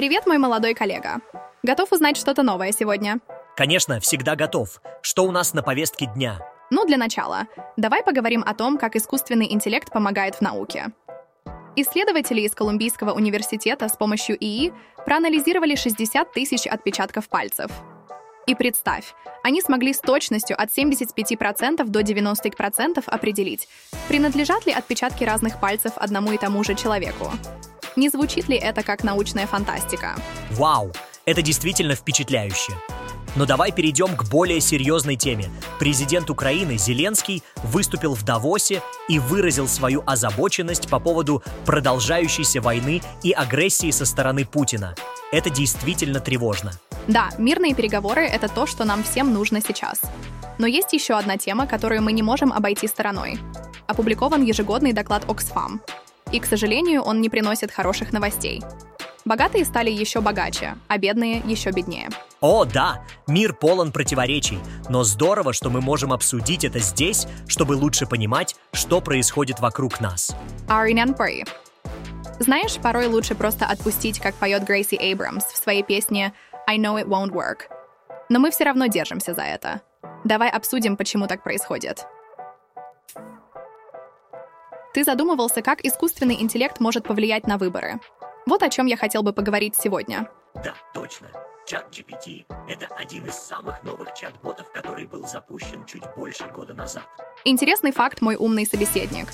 Привет, мой молодой коллега. Готов узнать что-то новое сегодня? Конечно, всегда готов. Что у нас на повестке дня? Ну, для начала, давай поговорим о том, как искусственный интеллект помогает в науке. Исследователи из Колумбийского университета с помощью ИИ проанализировали 60 тысяч отпечатков пальцев. И представь, они смогли с точностью от 75% до 90% определить, принадлежат ли отпечатки разных пальцев одному и тому же человеку. Не звучит ли это как научная фантастика? Вау, это действительно впечатляюще. Но давай перейдем к более серьезной теме. Президент Украины Зеленский выступил в Давосе и выразил свою озабоченность по поводу продолжающейся войны и агрессии со стороны Путина. Это действительно тревожно. Да, мирные переговоры — это то, что нам всем нужно сейчас. Но есть еще одна тема, которую мы не можем обойти стороной. Опубликован ежегодный доклад Oxfam. И, к сожалению, он не приносит хороших новостей. Богатые стали еще богаче, а бедные еще беднее. О, да, мир полон противоречий, но здорово, что мы можем обсудить это здесь, чтобы лучше понимать, что происходит вокруг нас. Аринян Пэй. Знаешь, порой лучше просто отпустить, как поет Грейси Эйбрамс в своей песне «I know it won't work». Но мы все равно держимся за это. Давай обсудим, почему так происходит. Ты задумывался, как искусственный интеллект может повлиять на выборы. Вот о чем я хотел бы поговорить сегодня. Да, точно. Чат GPT — это один из самых новых чат-ботов, который был запущен чуть больше года назад. Интересный факт, мой умный собеседник.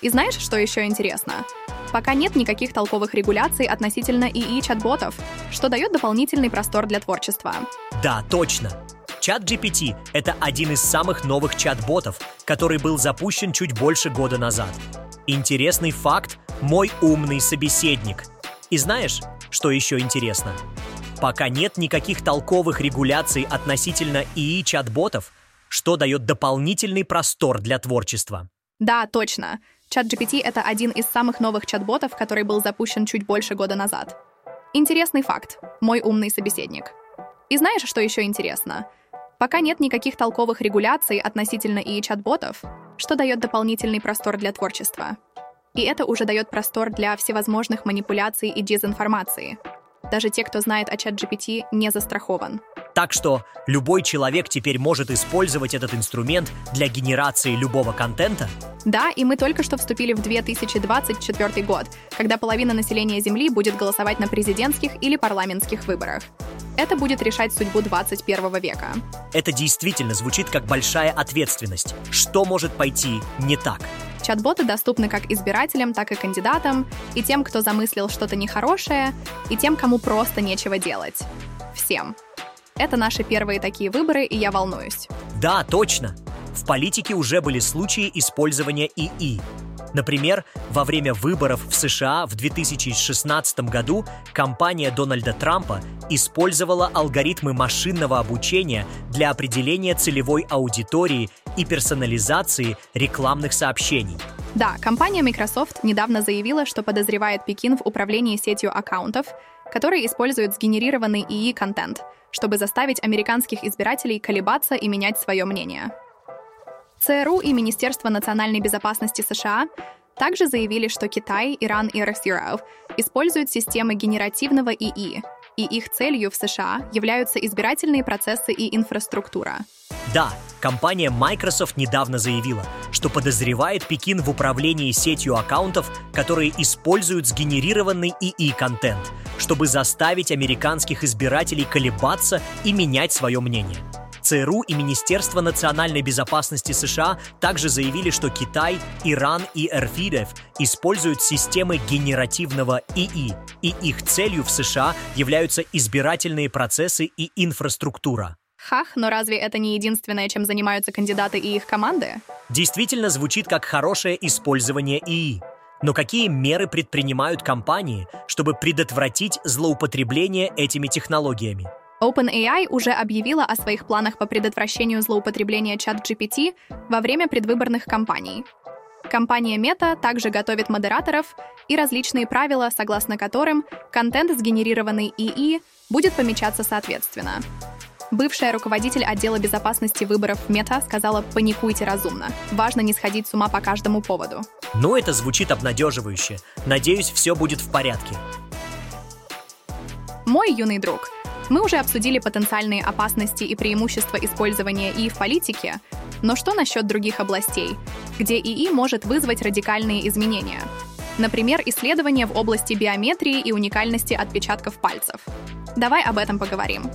И знаешь, что еще интересно? Пока нет никаких толковых регуляций относительно ИИ чат-ботов, что дает дополнительный простор для творчества. Да, точно. Чат GPT — это один из самых новых чат-ботов, который был запущен чуть больше года назад. Интересный факт — мой умный собеседник. И знаешь, что еще интересно? Пока нет никаких толковых регуляций относительно ИИ чат-ботов, что дает дополнительный простор для творчества. Да, точно. ChatGPT — это один из самых новых чат-ботов, который был запущен чуть больше года назад. Интересный факт. Мой умный собеседник. И знаешь, что еще интересно? Пока нет никаких толковых регуляций относительно ИИ чат-ботов, что дает дополнительный простор для творчества. И это уже дает простор для всевозможных манипуляций и дезинформации. Даже те, кто знает о чат GPT, не застрахован. Так что любой человек теперь может использовать этот инструмент для генерации любого контента? Да, и мы только что вступили в 2024 год, когда половина населения Земли будет голосовать на президентских или парламентских выборах. Это будет решать судьбу 21 века. Это действительно звучит как большая ответственность. Что может пойти не так? Чат-боты доступны как избирателям, так и кандидатам, и тем, кто замыслил что-то нехорошее, и тем, кому просто нечего делать. Всем. Это наши первые такие выборы, и я волнуюсь. Да, точно. В политике уже были случаи использования ИИ. Например, во время выборов в США в 2016 году компания Дональда Трампа использовала алгоритмы машинного обучения для определения целевой аудитории и персонализации рекламных сообщений. Да, компания Microsoft недавно заявила, что подозревает Пекин в управлении сетью аккаунтов, которые используют сгенерированный ИИ-контент, чтобы заставить американских избирателей колебаться и менять свое мнение. ЦРУ и Министерство национальной безопасности США также заявили, что Китай, Иран и Россия используют системы генеративного ИИ, и их целью в США являются избирательные процессы и инфраструктура. Да, компания Microsoft недавно заявила, что подозревает Пекин в управлении сетью аккаунтов, которые используют сгенерированный ИИ-контент, чтобы заставить американских избирателей колебаться и менять свое мнение. ЦРУ и Министерство национальной безопасности США также заявили, что Китай, Иран и РФИДЕФ используют системы генеративного ИИ, и их целью в США являются избирательные процессы и инфраструктура. Хах, но разве это не единственное, чем занимаются кандидаты и их команды? Действительно звучит как хорошее использование ИИ. Но какие меры предпринимают компании, чтобы предотвратить злоупотребление этими технологиями? OpenAI уже объявила о своих планах по предотвращению злоупотребления чат GPT во время предвыборных кампаний. Компания Meta также готовит модераторов и различные правила, согласно которым контент, сгенерированный ИИ, будет помечаться соответственно. Бывшая руководитель отдела безопасности выборов Мета сказала «паникуйте разумно. Важно не сходить с ума по каждому поводу». Ну, это звучит обнадеживающе. Надеюсь, все будет в порядке. Мой юный друг, мы уже обсудили потенциальные опасности и преимущества использования ИИ в политике, но что насчет других областей, где ИИ может вызвать радикальные изменения? Например, исследования в области биометрии и уникальности отпечатков пальцев. Давай об этом поговорим.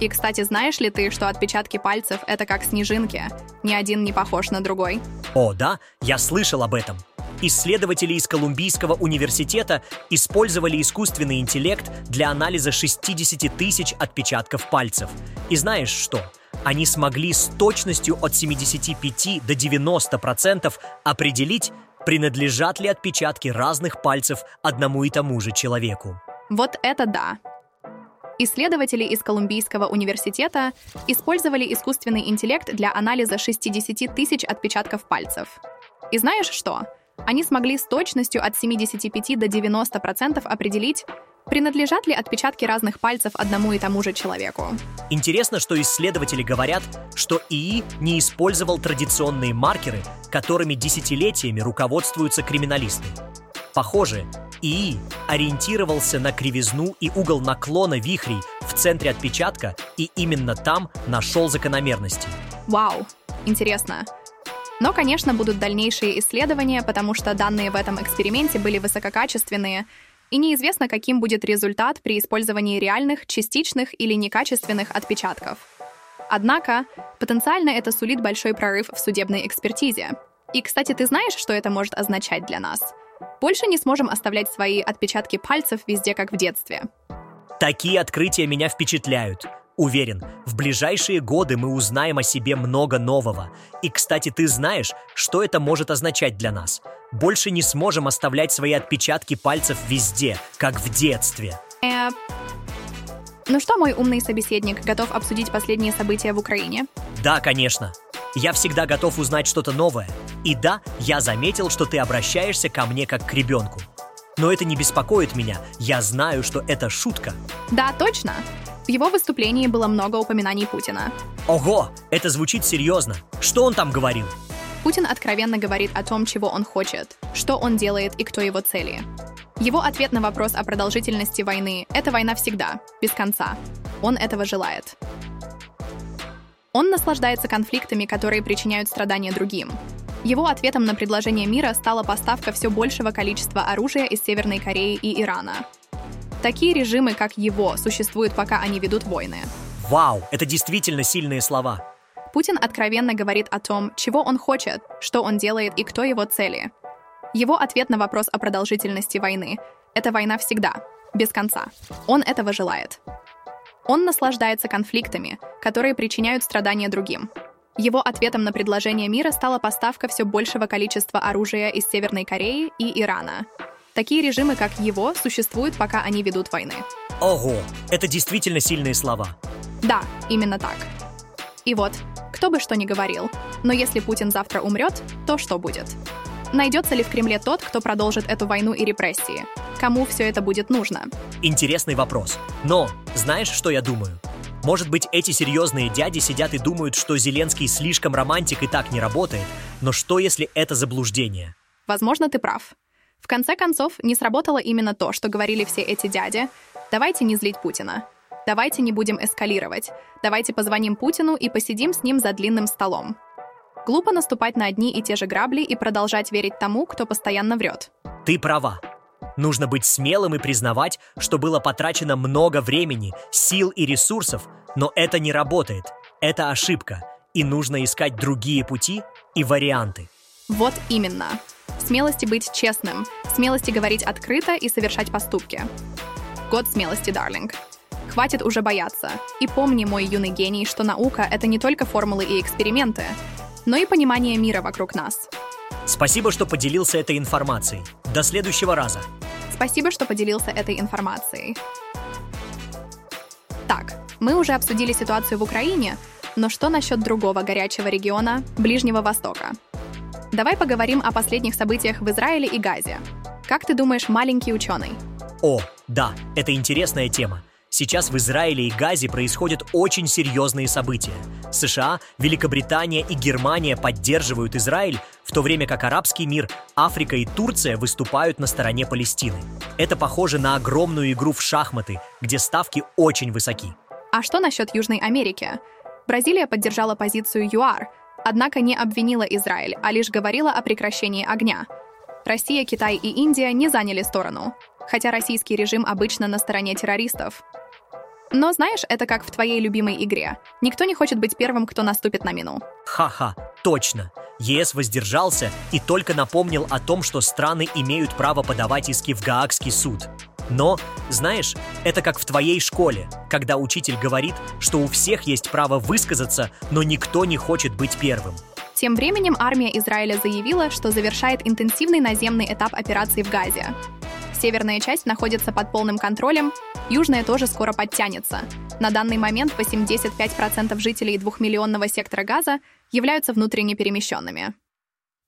И, кстати, знаешь ли ты, что отпечатки пальцев — это как снежинки? Ни один не похож на другой. О, да, я слышал об этом. Исследователи из Колумбийского университета использовали искусственный интеллект для анализа 60 тысяч отпечатков пальцев. И знаешь что? Они смогли с точностью от 75 до 90% определить, принадлежат ли отпечатки разных пальцев одному и тому же человеку. Вот это да! Исследователи из Колумбийского университета использовали искусственный интеллект для анализа 60 тысяч отпечатков пальцев. И знаешь что? Они смогли с точностью от 75 до 90% определить, принадлежат ли отпечатки разных пальцев одному и тому же человеку. Интересно, что исследователи говорят, что ИИ не использовал традиционные маркеры, которыми десятилетиями руководствуются криминалисты. Похоже, ИИ ориентировался на кривизну и угол наклона вихрей в центре отпечатка и именно там нашел закономерности. Вау, интересно. Но, конечно, будут дальнейшие исследования, потому что данные в этом эксперименте были высококачественные, и неизвестно, каким будет результат при использовании реальных, частичных или некачественных отпечатков. Однако, потенциально это сулит большой прорыв в судебной экспертизе. И, кстати, ты знаешь, что это может означать для нас? Больше не сможем оставлять свои отпечатки пальцев везде, как в детстве. Такие открытия меня впечатляют. Уверен, в ближайшие годы мы узнаем о себе много нового. И, кстати, ты знаешь, что это может означать для нас. Больше не сможем оставлять свои отпечатки пальцев везде, как в детстве. Э, ну что, мой умный собеседник, готов обсудить последние события в Украине? Да, конечно. Я всегда готов узнать что-то новое. И да, я заметил, что ты обращаешься ко мне как к ребенку. Но это не беспокоит меня. Я знаю, что это шутка. Да, точно. В его выступлении было много упоминаний Путина. Ого, это звучит серьезно. Что он там говорил? Путин откровенно говорит о том, чего он хочет, что он делает и кто его цели. Его ответ на вопрос о продолжительности войны – это война всегда, без конца. Он этого желает. Он наслаждается конфликтами, которые причиняют страдания другим. Его ответом на предложение мира стала поставка все большего количества оружия из Северной Кореи и Ирана – Такие режимы, как его, существуют, пока они ведут войны. Вау, это действительно сильные слова. Путин откровенно говорит о том, чего он хочет, что он делает и кто его цели. Его ответ на вопрос о продолжительности войны – это война всегда, без конца. Он этого желает. Он наслаждается конфликтами, которые причиняют страдания другим. Его ответом на предложение мира стала поставка все большего количества оружия из Северной Кореи и Ирана. Такие режимы, как его, существуют, пока они ведут войны. Ого, это действительно сильные слова. Да, именно так. И вот, кто бы что ни говорил, но если Путин завтра умрет, то что будет? Найдется ли в Кремле тот, кто продолжит эту войну и репрессии? Кому все это будет нужно? Интересный вопрос. Но, знаешь, что я думаю? Может быть, эти серьезные дяди сидят и думают, что Зеленский слишком романтик и так не работает, но что, если это заблуждение? Возможно, ты прав. В конце концов, не сработало именно то, что говорили все эти дяди. Давайте не злить Путина. Давайте не будем эскалировать. Давайте позвоним Путину и посидим с ним за длинным столом. Глупо наступать на одни и те же грабли и продолжать верить тому, кто постоянно врет. Ты права. Нужно быть смелым и признавать, что было потрачено много времени, сил и ресурсов, но это не работает. Это ошибка, и нужно искать другие пути и варианты. Вот именно смелости быть честным, смелости говорить открыто и совершать поступки. Год смелости, дарлинг. Хватит уже бояться. И помни, мой юный гений, что наука — это не только формулы и эксперименты, но и понимание мира вокруг нас. Спасибо, что поделился этой информацией. До следующего раза. Спасибо, что поделился этой информацией. Так, мы уже обсудили ситуацию в Украине, но что насчет другого горячего региона — Ближнего Востока? Давай поговорим о последних событиях в Израиле и Газе. Как ты думаешь, маленький ученый? О, да, это интересная тема. Сейчас в Израиле и Газе происходят очень серьезные события. США, Великобритания и Германия поддерживают Израиль, в то время как арабский мир, Африка и Турция выступают на стороне Палестины. Это похоже на огромную игру в шахматы, где ставки очень высоки. А что насчет Южной Америки? Бразилия поддержала позицию ЮАР, однако не обвинила Израиль, а лишь говорила о прекращении огня. Россия, Китай и Индия не заняли сторону, хотя российский режим обычно на стороне террористов. Но знаешь, это как в твоей любимой игре. Никто не хочет быть первым, кто наступит на мину. Ха-ха, точно. ЕС воздержался и только напомнил о том, что страны имеют право подавать иски в Гаагский суд. Но, знаешь, это как в твоей школе, когда учитель говорит, что у всех есть право высказаться, но никто не хочет быть первым. Тем временем армия Израиля заявила, что завершает интенсивный наземный этап операции в Газе. Северная часть находится под полным контролем, южная тоже скоро подтянется. На данный момент 85% жителей двухмиллионного сектора Газа являются внутренне перемещенными.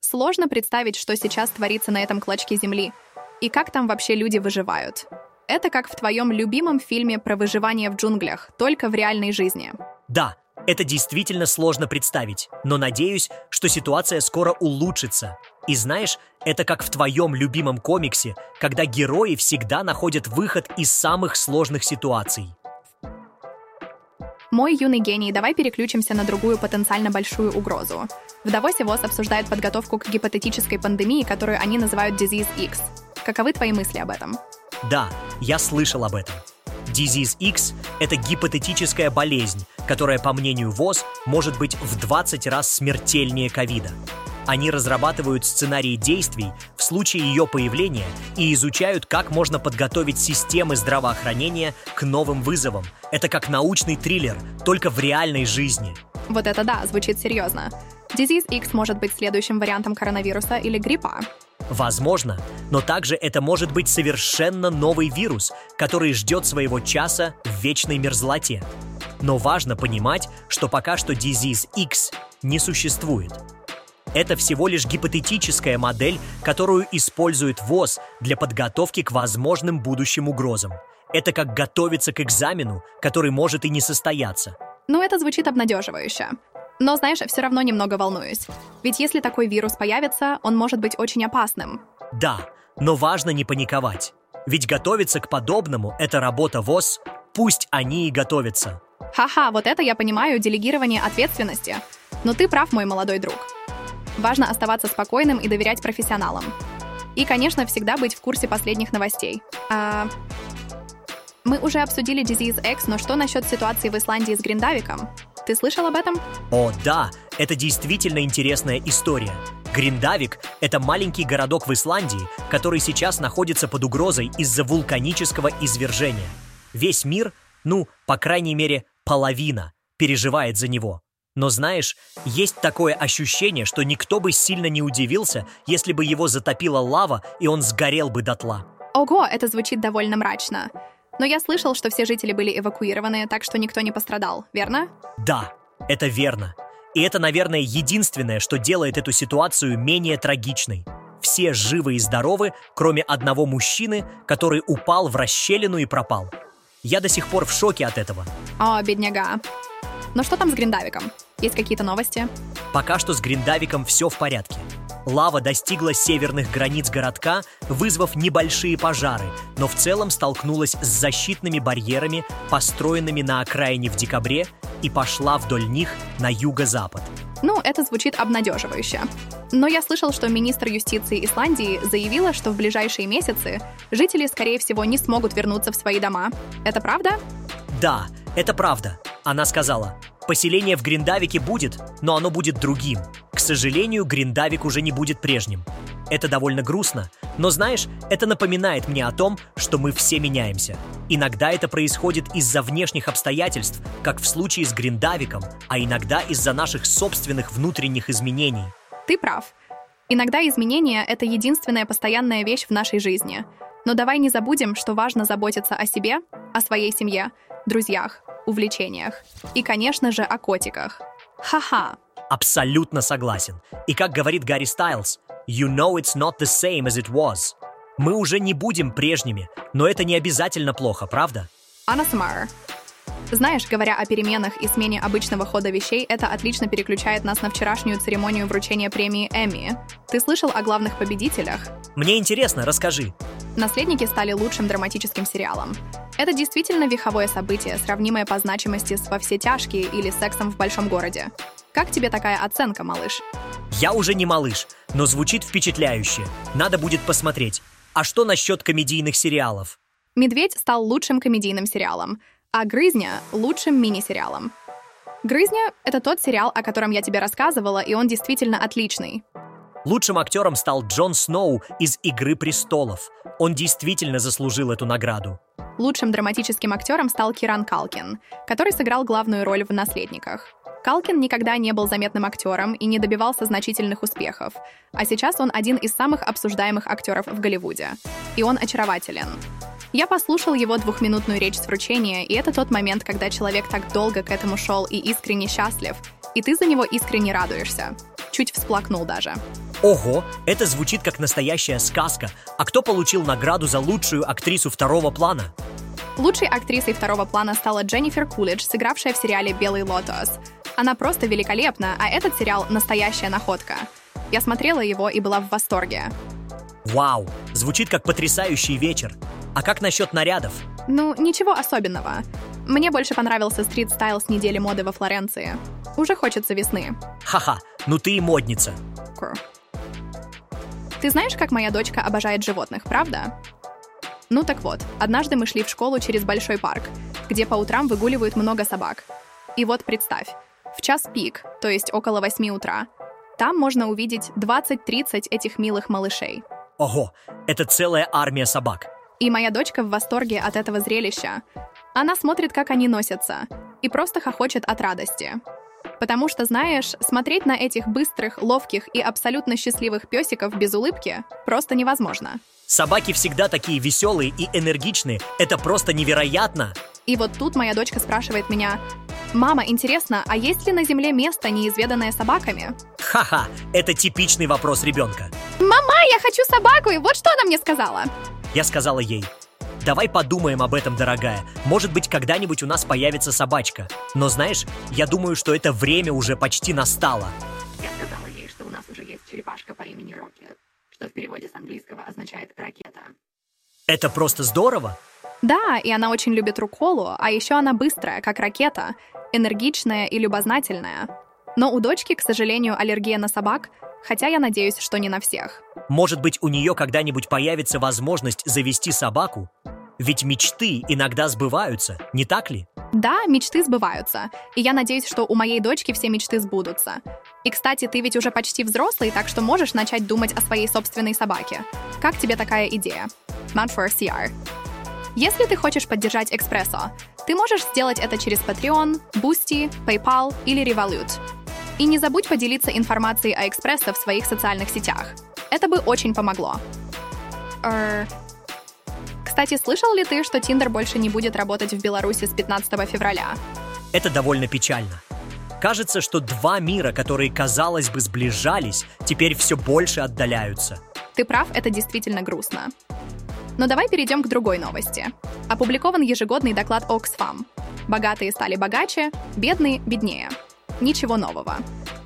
Сложно представить, что сейчас творится на этом клочке земли, и как там вообще люди выживают. Это как в твоем любимом фильме про выживание в джунглях, только в реальной жизни. Да, это действительно сложно представить, но надеюсь, что ситуация скоро улучшится. И знаешь, это как в твоем любимом комиксе, когда герои всегда находят выход из самых сложных ситуаций. Мой юный гений, давай переключимся на другую потенциально большую угрозу. В Давосе ВОЗ обсуждают подготовку к гипотетической пандемии, которую они называют Disease X. Каковы твои мысли об этом? Да, я слышал об этом. Disease X – это гипотетическая болезнь, которая, по мнению ВОЗ, может быть в 20 раз смертельнее ковида. Они разрабатывают сценарии действий в случае ее появления и изучают, как можно подготовить системы здравоохранения к новым вызовам. Это как научный триллер, только в реальной жизни. Вот это да, звучит серьезно. Disease X может быть следующим вариантом коронавируса или гриппа. Возможно, но также это может быть совершенно новый вирус, который ждет своего часа в вечной мерзлоте. Но важно понимать, что пока что Disease X не существует. Это всего лишь гипотетическая модель, которую использует ВОЗ для подготовки к возможным будущим угрозам. Это как готовиться к экзамену, который может и не состояться. Ну, это звучит обнадеживающе. Но, знаешь, все равно немного волнуюсь. Ведь если такой вирус появится, он может быть очень опасным. Да, но важно не паниковать. Ведь готовиться к подобному – это работа ВОЗ, пусть они и готовятся. Ха-ха, вот это я понимаю, делегирование ответственности. Но ты прав, мой молодой друг. Важно оставаться спокойным и доверять профессионалам. И, конечно, всегда быть в курсе последних новостей. А... Мы уже обсудили Disease X, но что насчет ситуации в Исландии с Гриндавиком? Ты слышал об этом? О, да, это действительно интересная история. Гриндавик – это маленький городок в Исландии, который сейчас находится под угрозой из-за вулканического извержения. Весь мир, ну, по крайней мере, половина, переживает за него. Но знаешь, есть такое ощущение, что никто бы сильно не удивился, если бы его затопила лава, и он сгорел бы дотла. Ого, это звучит довольно мрачно. Но я слышал, что все жители были эвакуированы, так что никто не пострадал, верно? Да, это верно. И это, наверное, единственное, что делает эту ситуацию менее трагичной. Все живы и здоровы, кроме одного мужчины, который упал в расщелину и пропал. Я до сих пор в шоке от этого. О, бедняга. Но что там с Гриндавиком? Есть какие-то новости? Пока что с Гриндавиком все в порядке. Лава достигла северных границ городка, вызвав небольшие пожары, но в целом столкнулась с защитными барьерами, построенными на окраине в декабре, и пошла вдоль них на юго-запад. Ну, это звучит обнадеживающе. Но я слышал, что министр юстиции Исландии заявила, что в ближайшие месяцы жители, скорее всего, не смогут вернуться в свои дома. Это правда? Да, это правда. Она сказала, поселение в Гриндавике будет, но оно будет другим. К сожалению, Гриндавик уже не будет прежним. Это довольно грустно, но знаешь, это напоминает мне о том, что мы все меняемся. Иногда это происходит из-за внешних обстоятельств, как в случае с Гриндавиком, а иногда из-за наших собственных внутренних изменений. Ты прав. Иногда изменения — это единственная постоянная вещь в нашей жизни. Но давай не забудем, что важно заботиться о себе, о своей семье, друзьях, увлечениях и, конечно же, о котиках. Ха-ха. Абсолютно согласен. И как говорит Гарри Стайлз, You know it's not the same as it was. Мы уже не будем прежними, но это не обязательно плохо, правда? Анна Самара. Знаешь, говоря о переменах и смене обычного хода вещей, это отлично переключает нас на вчерашнюю церемонию вручения премии Эмми. Ты слышал о главных победителях? Мне интересно, расскажи. «Наследники» стали лучшим драматическим сериалом. Это действительно веховое событие, сравнимое по значимости с «Во все тяжкие» или «Сексом в большом городе». Как тебе такая оценка, малыш? Я уже не малыш, но звучит впечатляюще. Надо будет посмотреть. А что насчет комедийных сериалов? «Медведь» стал лучшим комедийным сериалом — а «Грызня» — лучшим мини-сериалом. «Грызня» — это тот сериал, о котором я тебе рассказывала, и он действительно отличный. Лучшим актером стал Джон Сноу из «Игры престолов». Он действительно заслужил эту награду. Лучшим драматическим актером стал Киран Калкин, который сыграл главную роль в «Наследниках». Калкин никогда не был заметным актером и не добивался значительных успехов, а сейчас он один из самых обсуждаемых актеров в Голливуде. И он очарователен. Я послушал его двухминутную речь с вручения, и это тот момент, когда человек так долго к этому шел и искренне счастлив, и ты за него искренне радуешься. Чуть всплакнул даже. Ого, это звучит как настоящая сказка. А кто получил награду за лучшую актрису второго плана? Лучшей актрисой второго плана стала Дженнифер Кулидж, сыгравшая в сериале «Белый лотос». Она просто великолепна, а этот сериал — настоящая находка. Я смотрела его и была в восторге. Вау, звучит как потрясающий вечер. А как насчет нарядов? Ну, ничего особенного. Мне больше понравился стрит-стайл с недели моды во Флоренции. Уже хочется весны. Ха-ха, ну ты и модница. Кур. Ты знаешь, как моя дочка обожает животных, правда? Ну так вот, однажды мы шли в школу через большой парк, где по утрам выгуливают много собак. И вот представь, в час пик, то есть около 8 утра, там можно увидеть 20-30 этих милых малышей. Ого, это целая армия собак. И моя дочка в восторге от этого зрелища. Она смотрит, как они носятся, и просто хохочет от радости. Потому что, знаешь, смотреть на этих быстрых, ловких и абсолютно счастливых песиков без улыбки просто невозможно. Собаки всегда такие веселые и энергичные. Это просто невероятно. И вот тут моя дочка спрашивает меня, «Мама, интересно, а есть ли на Земле место, неизведанное собаками?» Ха-ха, это типичный вопрос ребенка. «Мама, я хочу собаку!» И вот что она мне сказала. Я сказала ей, Давай подумаем об этом, дорогая. Может быть, когда-нибудь у нас появится собачка. Но знаешь, я думаю, что это время уже почти настало. Я сказала ей, что у нас уже есть черепашка по имени Рокет, что в переводе с английского означает «ракета». Это просто здорово. Да, и она очень любит руколу, а еще она быстрая, как ракета, энергичная и любознательная. Но у дочки, к сожалению, аллергия на собак, хотя я надеюсь, что не на всех. Может быть, у нее когда-нибудь появится возможность завести собаку? Ведь мечты иногда сбываются, не так ли? Да, мечты сбываются. И я надеюсь, что у моей дочки все мечты сбудутся. И, кстати, ты ведь уже почти взрослый, так что можешь начать думать о своей собственной собаке. Как тебе такая идея? Mount for CR. Если ты хочешь поддержать Экспрессо, ты можешь сделать это через Patreon, Boosty, PayPal или Revolut. И не забудь поделиться информацией о Экспрессо в своих социальных сетях. Это бы очень помогло. Эр... Кстати, слышал ли ты, что Тиндер больше не будет работать в Беларуси с 15 февраля? Это довольно печально. Кажется, что два мира, которые, казалось бы, сближались, теперь все больше отдаляются. Ты прав, это действительно грустно. Но давай перейдем к другой новости. Опубликован ежегодный доклад Oxfam. Богатые стали богаче, бедные – беднее. Ничего нового.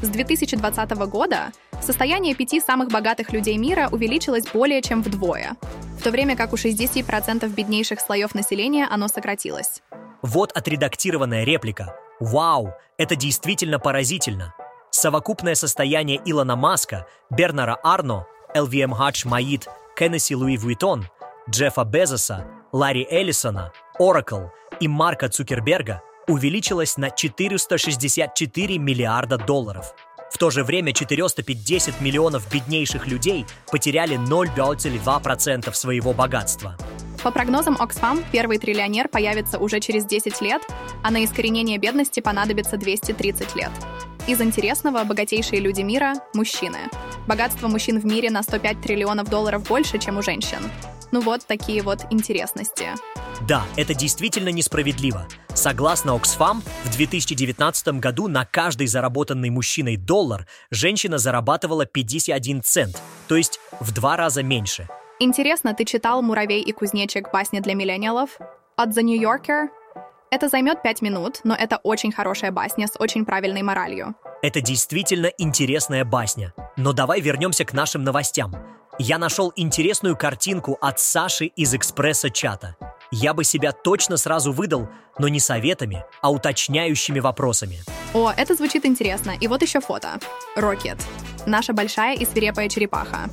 С 2020 года состояние пяти самых богатых людей мира увеличилось более чем вдвое, в то время как у 60% беднейших слоев населения оно сократилось. Вот отредактированная реплика. Вау, это действительно поразительно. Совокупное состояние Илона Маска, Бернара Арно, LVMH Маид, Кеннеси Луи Вуитон, Джеффа Безоса, Ларри Эллисона, Oracle и Марка Цукерберга увеличилась на 464 миллиарда долларов. В то же время 450 миллионов беднейших людей потеряли 0,2% своего богатства. По прогнозам Oxfam, первый триллионер появится уже через 10 лет, а на искоренение бедности понадобится 230 лет. Из интересного, богатейшие люди мира – мужчины. Богатство мужчин в мире на 105 триллионов долларов больше, чем у женщин. Ну вот такие вот интересности. Да, это действительно несправедливо. Согласно Oxfam, в 2019 году на каждый заработанный мужчиной доллар женщина зарабатывала 51 цент, то есть в два раза меньше. Интересно, ты читал «Муравей и кузнечик. Басня для миллениалов»? от The New Yorker. Это займет пять минут, но это очень хорошая басня с очень правильной моралью. Это действительно интересная басня. Но давай вернемся к нашим новостям. Я нашел интересную картинку от Саши из экспресса-чата. Я бы себя точно сразу выдал, но не советами, а уточняющими вопросами. О, это звучит интересно. И вот еще фото. Рокет. Наша большая и свирепая черепаха.